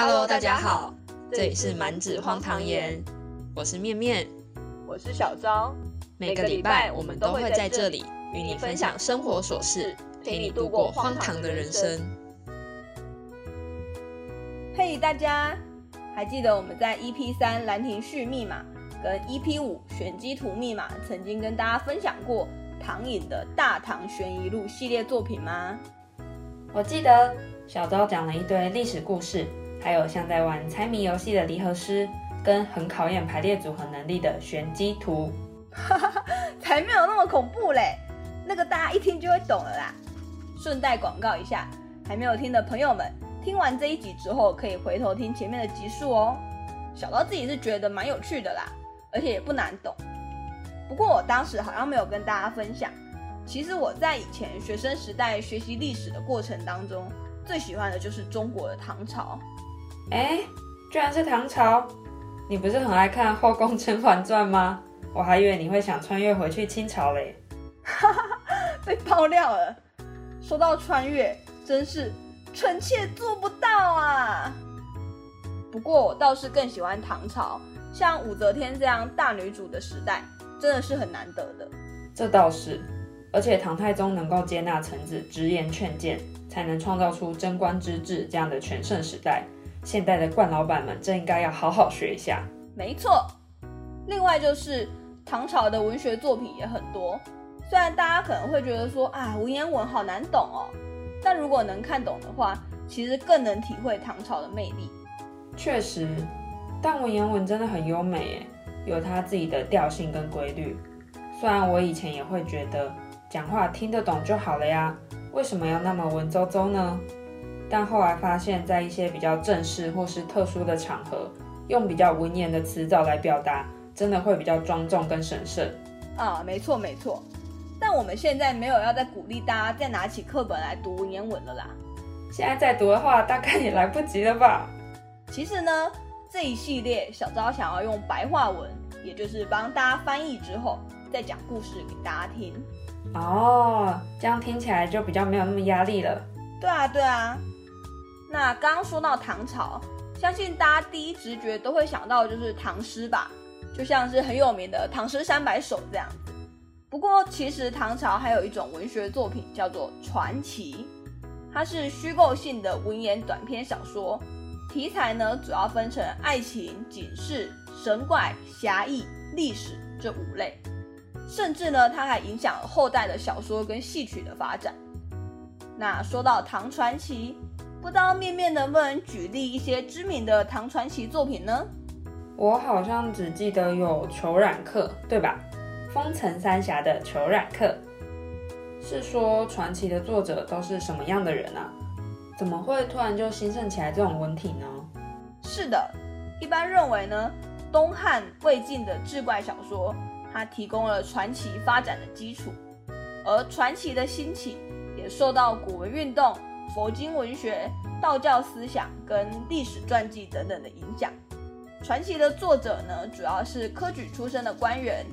Hello，大家好，这里是满纸荒唐言，我是面面，我是小昭。每个礼拜我们都会在这里与你分享生活琐事，陪你度过荒唐的人生。嘿，大家还记得我们在 EP 三兰亭序密码跟 EP 五玄机图密码曾经跟大家分享过唐颖的大唐悬疑录系列作品吗？我记得小昭讲了一堆历史故事。还有像在玩猜谜游戏的离合诗，跟很考验排列组合能力的玄机图，才没有那么恐怖嘞！那个大家一听就会懂了啦。顺带广告一下，还没有听的朋友们，听完这一集之后，可以回头听前面的集数哦。小刀自己是觉得蛮有趣的啦，而且也不难懂。不过我当时好像没有跟大家分享，其实我在以前学生时代学习历史的过程当中，最喜欢的就是中国的唐朝。哎，居然是唐朝！你不是很爱看《后宫甄嬛传》吗？我还以为你会想穿越回去清朝嘞。哈哈，被爆料了。说到穿越，真是臣妾做不到啊。不过我倒是更喜欢唐朝，像武则天这样大女主的时代，真的是很难得的。这倒是，而且唐太宗能够接纳臣子直言劝谏，才能创造出贞观之治这样的全盛时代。现代的冠老板们真应该要好好学一下。没错，另外就是唐朝的文学作品也很多，虽然大家可能会觉得说啊文言文好难懂哦，但如果能看懂的话，其实更能体会唐朝的魅力。确实，但文言文真的很优美有它自己的调性跟规律。虽然我以前也会觉得讲话听得懂就好了呀，为什么要那么文绉绉呢？但后来发现，在一些比较正式或是特殊的场合，用比较文言的词藻来表达，真的会比较庄重跟神圣啊。没错没错，但我们现在没有要再鼓励大家再拿起课本来读文言文了啦。现在再读的话，大概也来不及了吧？其实呢，这一系列小昭想要用白话文，也就是帮大家翻译之后，再讲故事给大家听。哦，这样听起来就比较没有那么压力了。对啊对啊。那刚刚说到唐朝，相信大家第一直觉都会想到就是唐诗吧，就像是很有名的《唐诗三百首》这样子。不过其实唐朝还有一种文学作品叫做传奇，它是虚构性的文言短篇小说，题材呢主要分成爱情、警示、神怪、侠义、历史这五类，甚至呢它还影响后代的小说跟戏曲的发展。那说到唐传奇。不知道面面能不能举例一些知名的唐传奇作品呢？我好像只记得有裘染客，对吧？风尘三侠的裘染客，是说传奇的作者都是什么样的人啊？怎么会突然就兴盛起来这种文体呢？是的，一般认为呢，东汉魏晋的志怪小说，它提供了传奇发展的基础，而传奇的兴起也受到古文运动。佛经文学、道教思想跟历史传记等等的影响。传奇的作者呢，主要是科举出身的官员。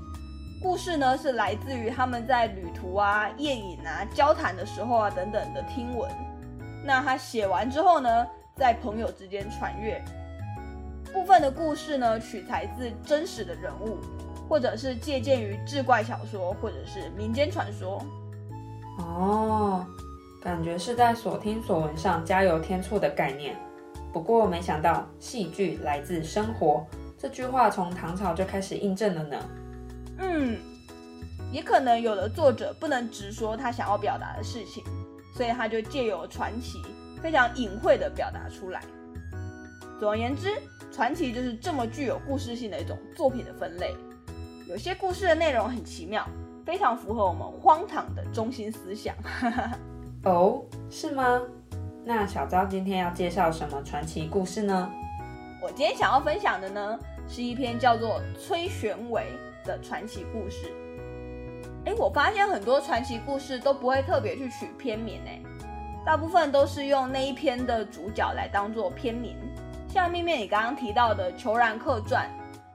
故事呢，是来自于他们在旅途啊、宴饮啊、交谈的时候啊等等的听闻。那他写完之后呢，在朋友之间传阅。部分的故事呢，取材自真实的人物，或者是借鉴于志怪小说，或者是民间传说。哦。感觉是在所听所闻上加油添醋的概念，不过没想到戏剧来自生活这句话从唐朝就开始印证了呢。嗯，也可能有的作者不能直说他想要表达的事情，所以他就借由传奇非常隐晦的表达出来。总而言之，传奇就是这么具有故事性的一种作品的分类。有些故事的内容很奇妙，非常符合我们荒唐的中心思想。哦，是吗？那小昭今天要介绍什么传奇故事呢？我今天想要分享的呢，是一篇叫做《崔玄伟》的传奇故事。哎，我发现很多传奇故事都不会特别去取片名，哎，大部分都是用那一篇的主角来当做片名，像面面你刚刚提到的《裘然客传》，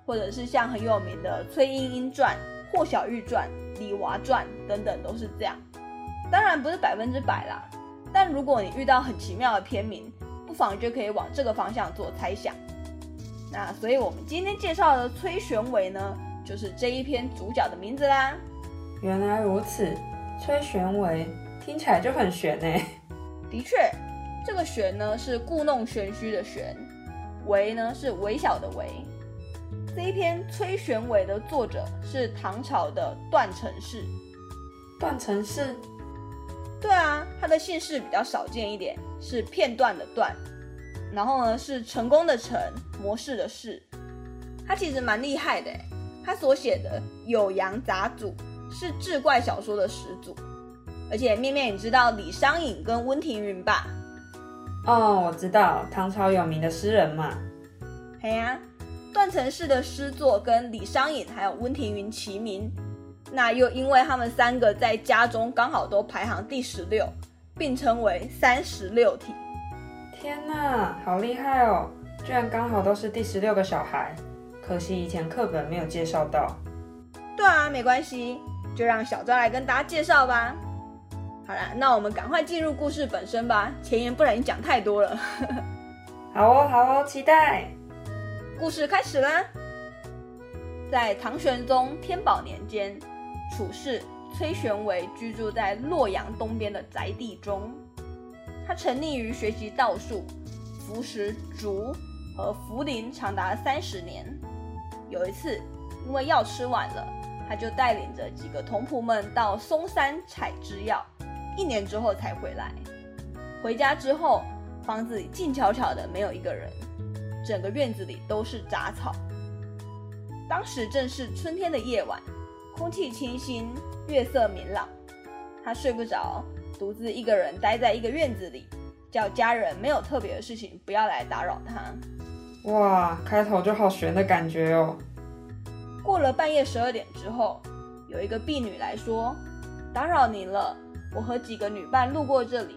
或者是像很有名的《崔莺莺传》《霍小玉传》《李娃传》等等，都是这样。当然不是百分之百啦，但如果你遇到很奇妙的片名，不妨就可以往这个方向做猜想。那所以我们今天介绍的崔玄伟呢，就是这一篇主角的名字啦。原来如此，崔玄伟听起来就很玄呢。的确，这个玄呢是故弄玄虚的玄，微呢是微小的微。这一篇崔玄伟的作者是唐朝的段成式。段成式？对啊，他的姓氏比较少见一点，是片段的段，然后呢是成功的成，模式的式。他其实蛮厉害的，他所写的《酉阳杂俎》是志怪小说的始祖。而且面面，你知道李商隐跟温庭筠吧？哦，我知道，唐朝有名的诗人嘛。嘿呀，段成式的诗作跟李商隐还有温庭筠齐名，那又因为他们三个在家中刚好都排行第十六，并称为三十六体。天哪，好厉害哦！居然刚好都是第十六个小孩，可惜以前课本没有介绍到。对啊，没关系，就让小昭来跟大家介绍吧。好啦，那我们赶快进入故事本身吧。前言不然你讲太多了。好哦，好哦，期待。故事开始啦。在唐玄宗天宝年间，处士崔玄伟居住在洛阳东边的宅地中。他沉溺于学习道术、服食竹和茯苓，长达三十年。有一次，因为药吃完了，他就带领着几个童仆们到嵩山采制药。一年之后才回来。回家之后，房子里静悄悄的，没有一个人，整个院子里都是杂草。当时正是春天的夜晚，空气清新，月色明朗。他睡不着，独自一个人待在一个院子里，叫家人没有特别的事情不要来打扰他。哇，开头就好悬的感觉哦。过了半夜十二点之后，有一个婢女来说：“打扰您了。”我和几个女伴路过这里，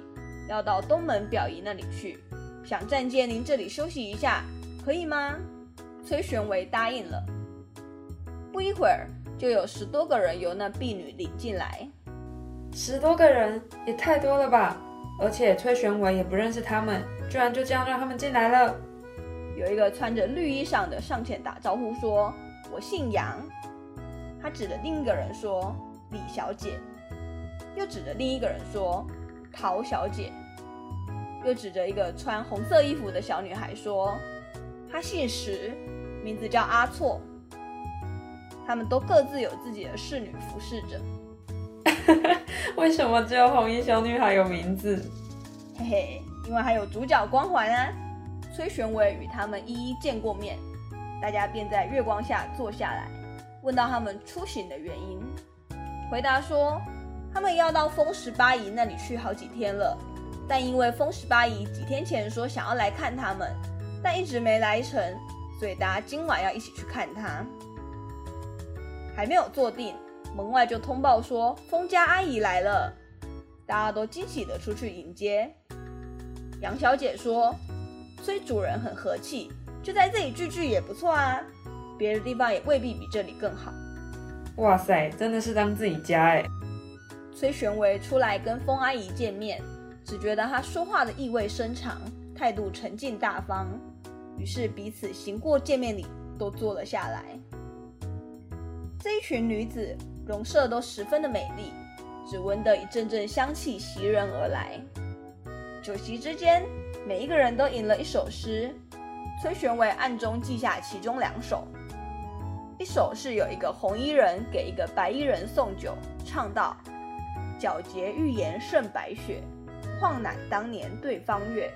要到东门表姨那里去，想暂借您这里休息一下，可以吗？崔玄伟答应了。不一会儿，就有十多个人由那婢女领进来。十多个人也太多了吧？而且崔玄伟也不认识他们，居然就这样让他们进来了。有一个穿着绿衣裳的上前打招呼说：“我姓杨。”他指着另一个人说：“李小姐。”又指着另一个人说：“陶小姐。”又指着一个穿红色衣服的小女孩说：“她姓石，名字叫阿错。”他们都各自有自己的侍女服侍着。为什么只有红衣小女孩有名字？嘿嘿，因为还有主角光环啊！崔玄伟与他们一一见过面，大家便在月光下坐下来，问到他们出行的原因，回答说。他们要到风十八姨那里去好几天了，但因为风十八姨几天前说想要来看他们，但一直没来成，所以大家今晚要一起去看他。还没有坐定，门外就通报说风家阿姨来了，大家都惊喜的出去迎接。杨小姐说：“虽主人很和气，就在这里聚聚也不错啊，别的地方也未必比这里更好。”哇塞，真的是当自己家哎。崔玄维出来跟风阿姨见面，只觉得她说话的意味深长，态度沉静大方，于是彼此行过见面礼，都坐了下来。这一群女子容色都十分的美丽，只闻得一阵阵香气袭人而来。酒席之间，每一个人都吟了一首诗，崔玄伟暗中记下其中两首，一首是有一个红衣人给一个白衣人送酒，唱道。皎洁玉颜胜白雪，况乃当年对方月。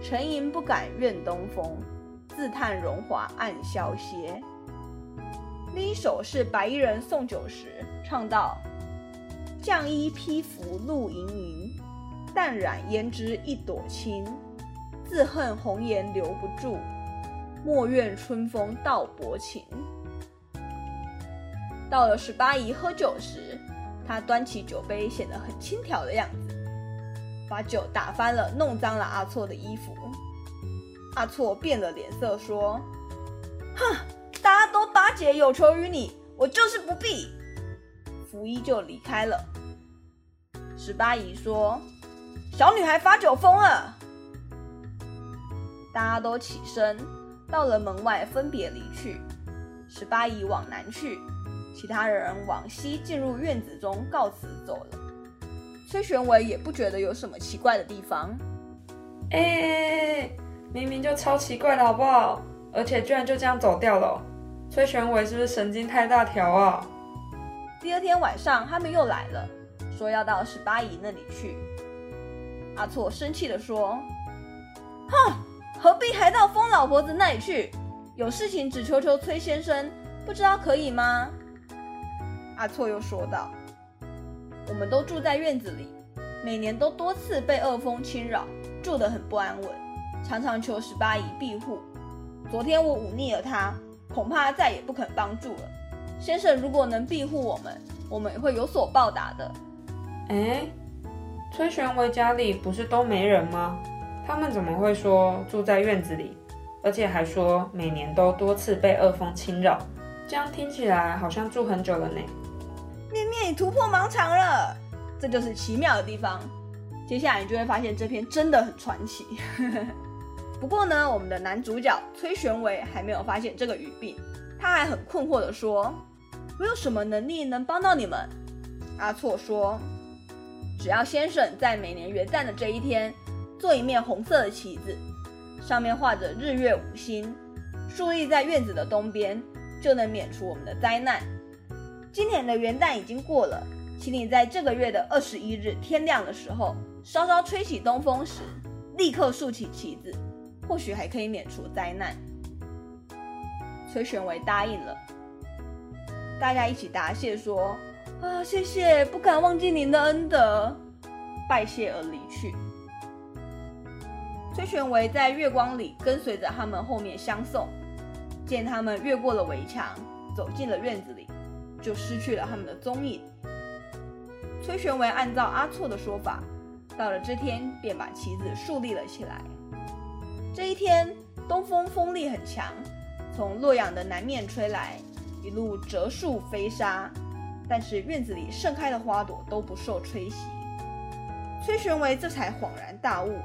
沉吟不敢怨东风，自叹荣华暗消歇。另一首是白衣人送酒时唱道：“绛衣披拂露盈盈，淡染胭脂一朵青。自恨红颜留不住，莫怨春风道薄情。”到了十八姨喝酒时。他端起酒杯，显得很轻佻的样子，把酒打翻了，弄脏了阿错的衣服。阿错变了脸色，说：“哼，八姐有求于你，我就是不必。”福一就离开了。十八姨说：“小女孩发酒疯了。”大家都起身，到了门外分别离去。十八姨往南去，其他人往西进入院子中告辞走了。崔玄伟也不觉得有什么奇怪的地方。哎，明明就超奇怪的好不好？而且居然就这样走掉了。崔玄伟是不是神经太大条啊？第二天晚上，他们又来了，说要到十八姨那里去。阿错生气地说：“哼，何必还到疯老婆子那里去？有事情只求求崔先生，不知道可以吗？”阿错又说道：“我们都住在院子里，每年都多次被恶风侵扰，住得很不安稳，常常求十八姨庇护。昨天我忤逆了他，恐怕再也不肯帮助了。先生如果能庇护我们，我们也会有所报答的。”哎。崔玄伟家里不是都没人吗？他们怎么会说住在院子里，而且还说每年都多次被恶风侵扰？这样听起来好像住很久了呢。面面你突破盲肠了，这就是奇妙的地方。接下来你就会发现这篇真的很传奇。不过呢，我们的男主角崔玄伟还没有发现这个语病，他还很困惑的说：“我有什么能力能帮到你们？”阿错说。只要先生在每年元旦的这一天做一面红色的旗子，上面画着日月五星，竖立在院子的东边，就能免除我们的灾难。今年的元旦已经过了，请你在这个月的二十一日天亮的时候，稍稍吹起东风时，立刻竖起旗子，或许还可以免除灾难。崔玄伟答应了，大家一起答谢说。啊，谢谢，不敢忘记您的恩德，拜谢而离去。崔玄维在月光里跟随着他们后面相送，见他们越过了围墙，走进了院子里，就失去了他们的踪影。崔玄维按照阿错的说法，到了这天便把旗子竖立了起来。这一天，东风风力很强，从洛阳的南面吹来，一路折树飞沙。但是院子里盛开的花朵都不受吹袭，崔玄维这才恍然大悟。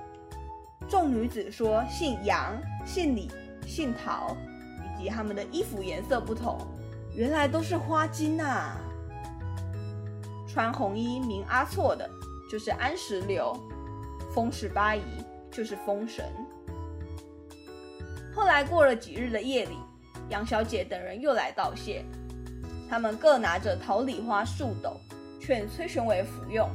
众女子说姓杨、姓李、姓陶，以及他们的衣服颜色不同，原来都是花精啊！穿红衣名阿错的，就是安石榴；风十八姨就是风神。后来过了几日的夜里，杨小姐等人又来道谢。他们各拿着桃李花数斗，劝崔玄伟服用，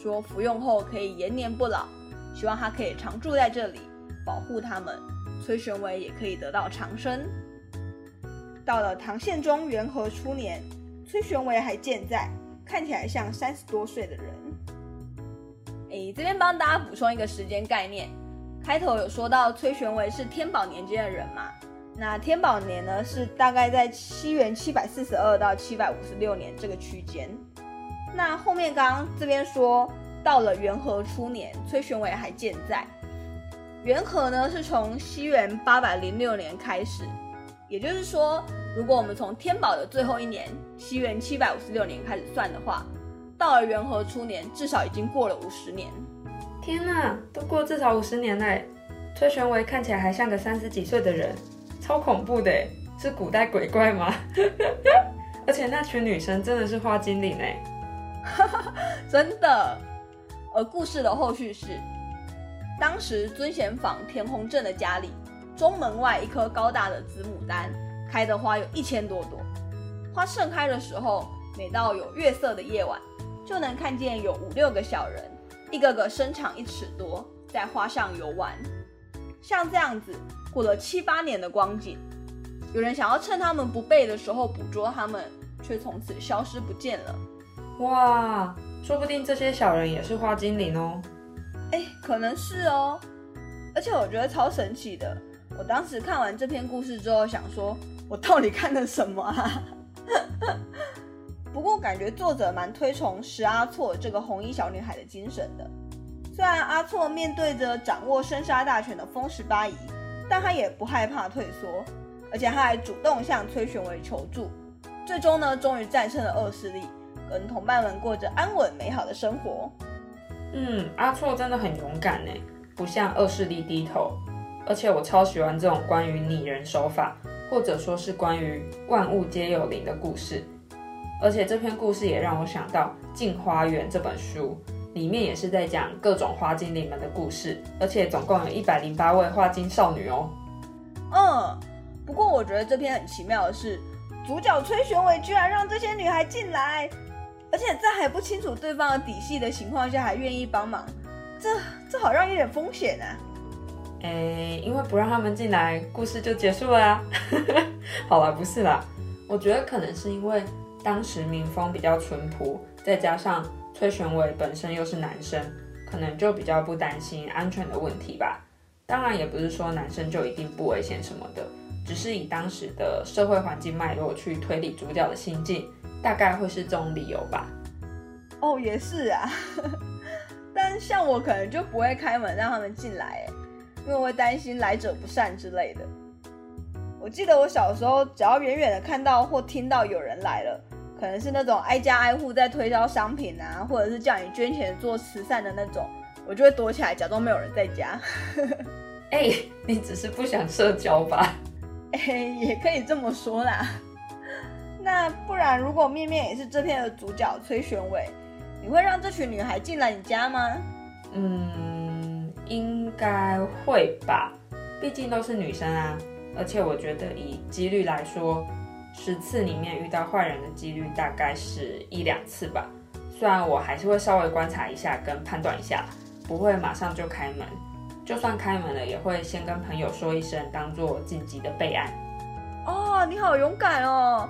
说服用后可以延年不老，希望他可以常住在这里，保护他们，崔玄伟也可以得到长生。到了唐宪宗元和初年，崔玄伟还健在，看起来像三十多岁的人。诶，这边帮大家补充一个时间概念，开头有说到崔玄伟是天宝年间的人嘛？那天宝年呢，是大概在西元七百四十二到七百五十六年这个区间。那后面刚刚这边说到了元和初年，崔玄伟还健在。元和呢是从西元八百零六年开始，也就是说，如果我们从天宝的最后一年西元七百五十六年开始算的话，到了元和初年，至少已经过了五十年。天哪，都过至少五十年嘞！崔玄伟看起来还像个三十几岁的人。超恐怖的，是古代鬼怪吗？而且那群女生真的是花精灵哎，真的。而故事的后续是，当时尊贤坊田红镇的家里，中门外一棵高大的紫牡丹，开的花有一千多朵。花盛开的时候，每到有月色的夜晚，就能看见有五六个小人，一个个身长一尺多，在花上游玩。像这样子。过了七八年的光景，有人想要趁他们不备的时候捕捉他们，却从此消失不见了。哇，说不定这些小人也是花精灵哦。哎，可能是哦。而且我觉得超神奇的。我当时看完这篇故事之后，想说，我到底看的什么啊？不过感觉作者蛮推崇石阿错这个红衣小女孩的精神的。虽然阿错面对着掌握生杀大权的风十八姨。但他也不害怕退缩，而且他还主动向崔玄伟求助，最终呢，终于战胜了恶势力，跟同伴们过着安稳美好的生活。嗯，阿错真的很勇敢呢，不向恶势力低头。而且我超喜欢这种关于拟人手法，或者说是关于万物皆有灵的故事。而且这篇故事也让我想到《镜花缘》这本书，里面也是在讲各种花精灵们的故事，而且总共有一百零八位花精少女哦。嗯，不过我觉得这篇很奇妙的是，主角崔玄伟居然让这些女孩进来，而且在还不清楚对方的底细的情况下还愿意帮忙，这这好像有点风险啊。诶，因为不让他们进来，故事就结束了啊。好啦，不是啦，我觉得可能是因为当时民风比较淳朴，再加上崔玄伟本身又是男生，可能就比较不担心安全的问题吧。当然也不是说男生就一定不危险什么的，只是以当时的社会环境脉络去推理主角的心境，大概会是这种理由吧。哦，也是啊，但像我可能就不会开门让他们进来，因为我会担心来者不善之类的。我记得我小时候，只要远远的看到或听到有人来了，可能是那种挨家挨户在推销商品啊，或者是叫你捐钱做慈善的那种。我就会躲起来，假装没有人在家。哎，你只是不想社交吧？哎，也可以这么说啦。那不然，如果面面也是这片的主角崔玄伟，你会让这群女孩进来你家吗？嗯，应该会吧。毕竟都是女生啊。而且我觉得以几率来说，十次里面遇到坏人的几率大概是一两次吧。虽然我还是会稍微观察一下跟判断一下。不会马上就开门，就算开门了，也会先跟朋友说一声，当做紧急的备案。哦，你好勇敢哦！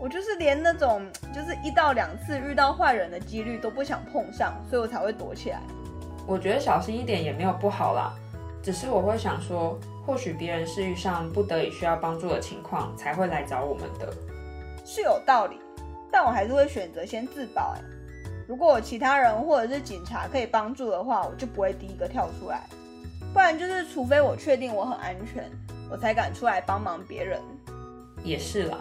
我就是连那种就是一到两次遇到坏人的几率都不想碰上，所以我才会躲起来。我觉得小心一点也没有不好啦，只是我会想说，或许别人是遇上不得已需要帮助的情况才会来找我们的，是有道理，但我还是会选择先自保哎。如果有其他人或者是警察可以帮助的话，我就不会第一个跳出来。不然就是，除非我确定我很安全，我才敢出来帮忙别人。也是啦，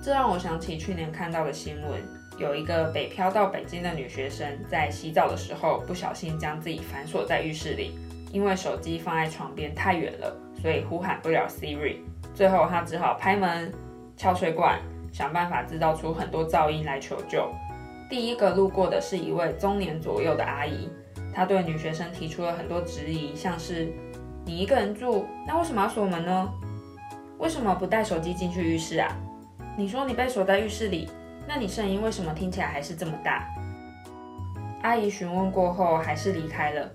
这让我想起去年看到的新闻，有一个北漂到北京的女学生在洗澡的时候不小心将自己反锁在浴室里，因为手机放在床边太远了，所以呼喊不了 Siri。最后他只好拍门、敲水管，想办法制造出很多噪音来求救。第一个路过的是一位中年左右的阿姨，她对女学生提出了很多质疑，像是你一个人住，那为什么要锁门呢？为什么不带手机进去浴室啊？你说你被锁在浴室里，那你声音为什么听起来还是这么大？阿姨询问过后还是离开了。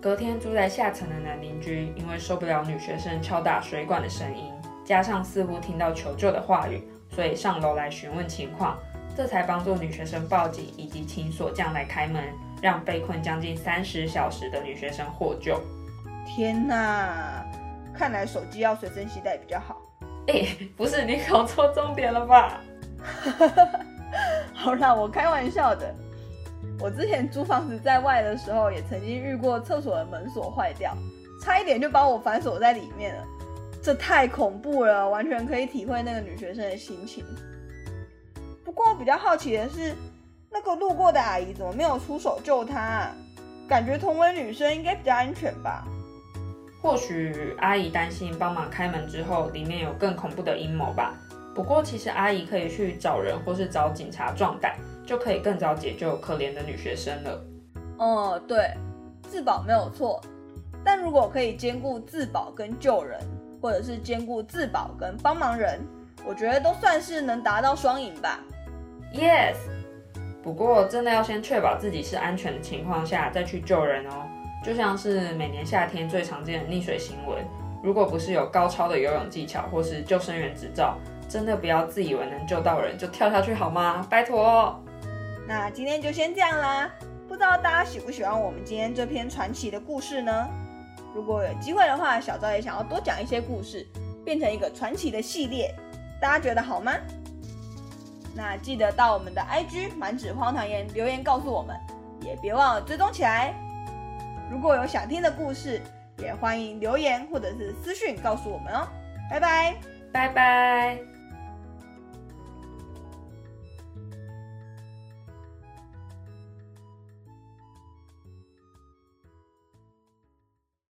隔天住在下层的男邻居因为受不了女学生敲打水管的声音，加上似乎听到求救的话语，所以上楼来询问情况。这才帮助女学生报警，以及请锁匠来开门，让被困将近三十小时的女学生获救。天哪，看来手机要随身携带比较好。哎，不是你搞错重点了吧？好啦，我开玩笑的。我之前租房子在外的时候，也曾经遇过厕所的门锁坏掉，差一点就把我反锁在里面了。这太恐怖了，完全可以体会那个女学生的心情。不过比较好奇的是，那个路过的阿姨怎么没有出手救她？感觉同为女生应该比较安全吧？或许阿姨担心帮忙开门之后里面有更恐怖的阴谋吧。不过其实阿姨可以去找人或是找警察壮胆，就可以更早解救可怜的女学生了。哦，对，自保没有错，但如果可以兼顾自保跟救人，或者是兼顾自保跟帮忙人，我觉得都算是能达到双赢吧。Yes，不过真的要先确保自己是安全的情况下再去救人哦。就像是每年夏天最常见的溺水新闻，如果不是有高超的游泳技巧或是救生员执照，真的不要自以为能救到人就跳下去好吗？拜托。那今天就先这样啦，不知道大家喜不喜欢我们今天这篇传奇的故事呢？如果有机会的话，小赵也想要多讲一些故事，变成一个传奇的系列，大家觉得好吗？那记得到我们的 IG 满纸荒唐言留言告诉我们，也别忘了追踪起来。如果有想听的故事，也欢迎留言或者是私讯告诉我们哦。拜拜，拜拜。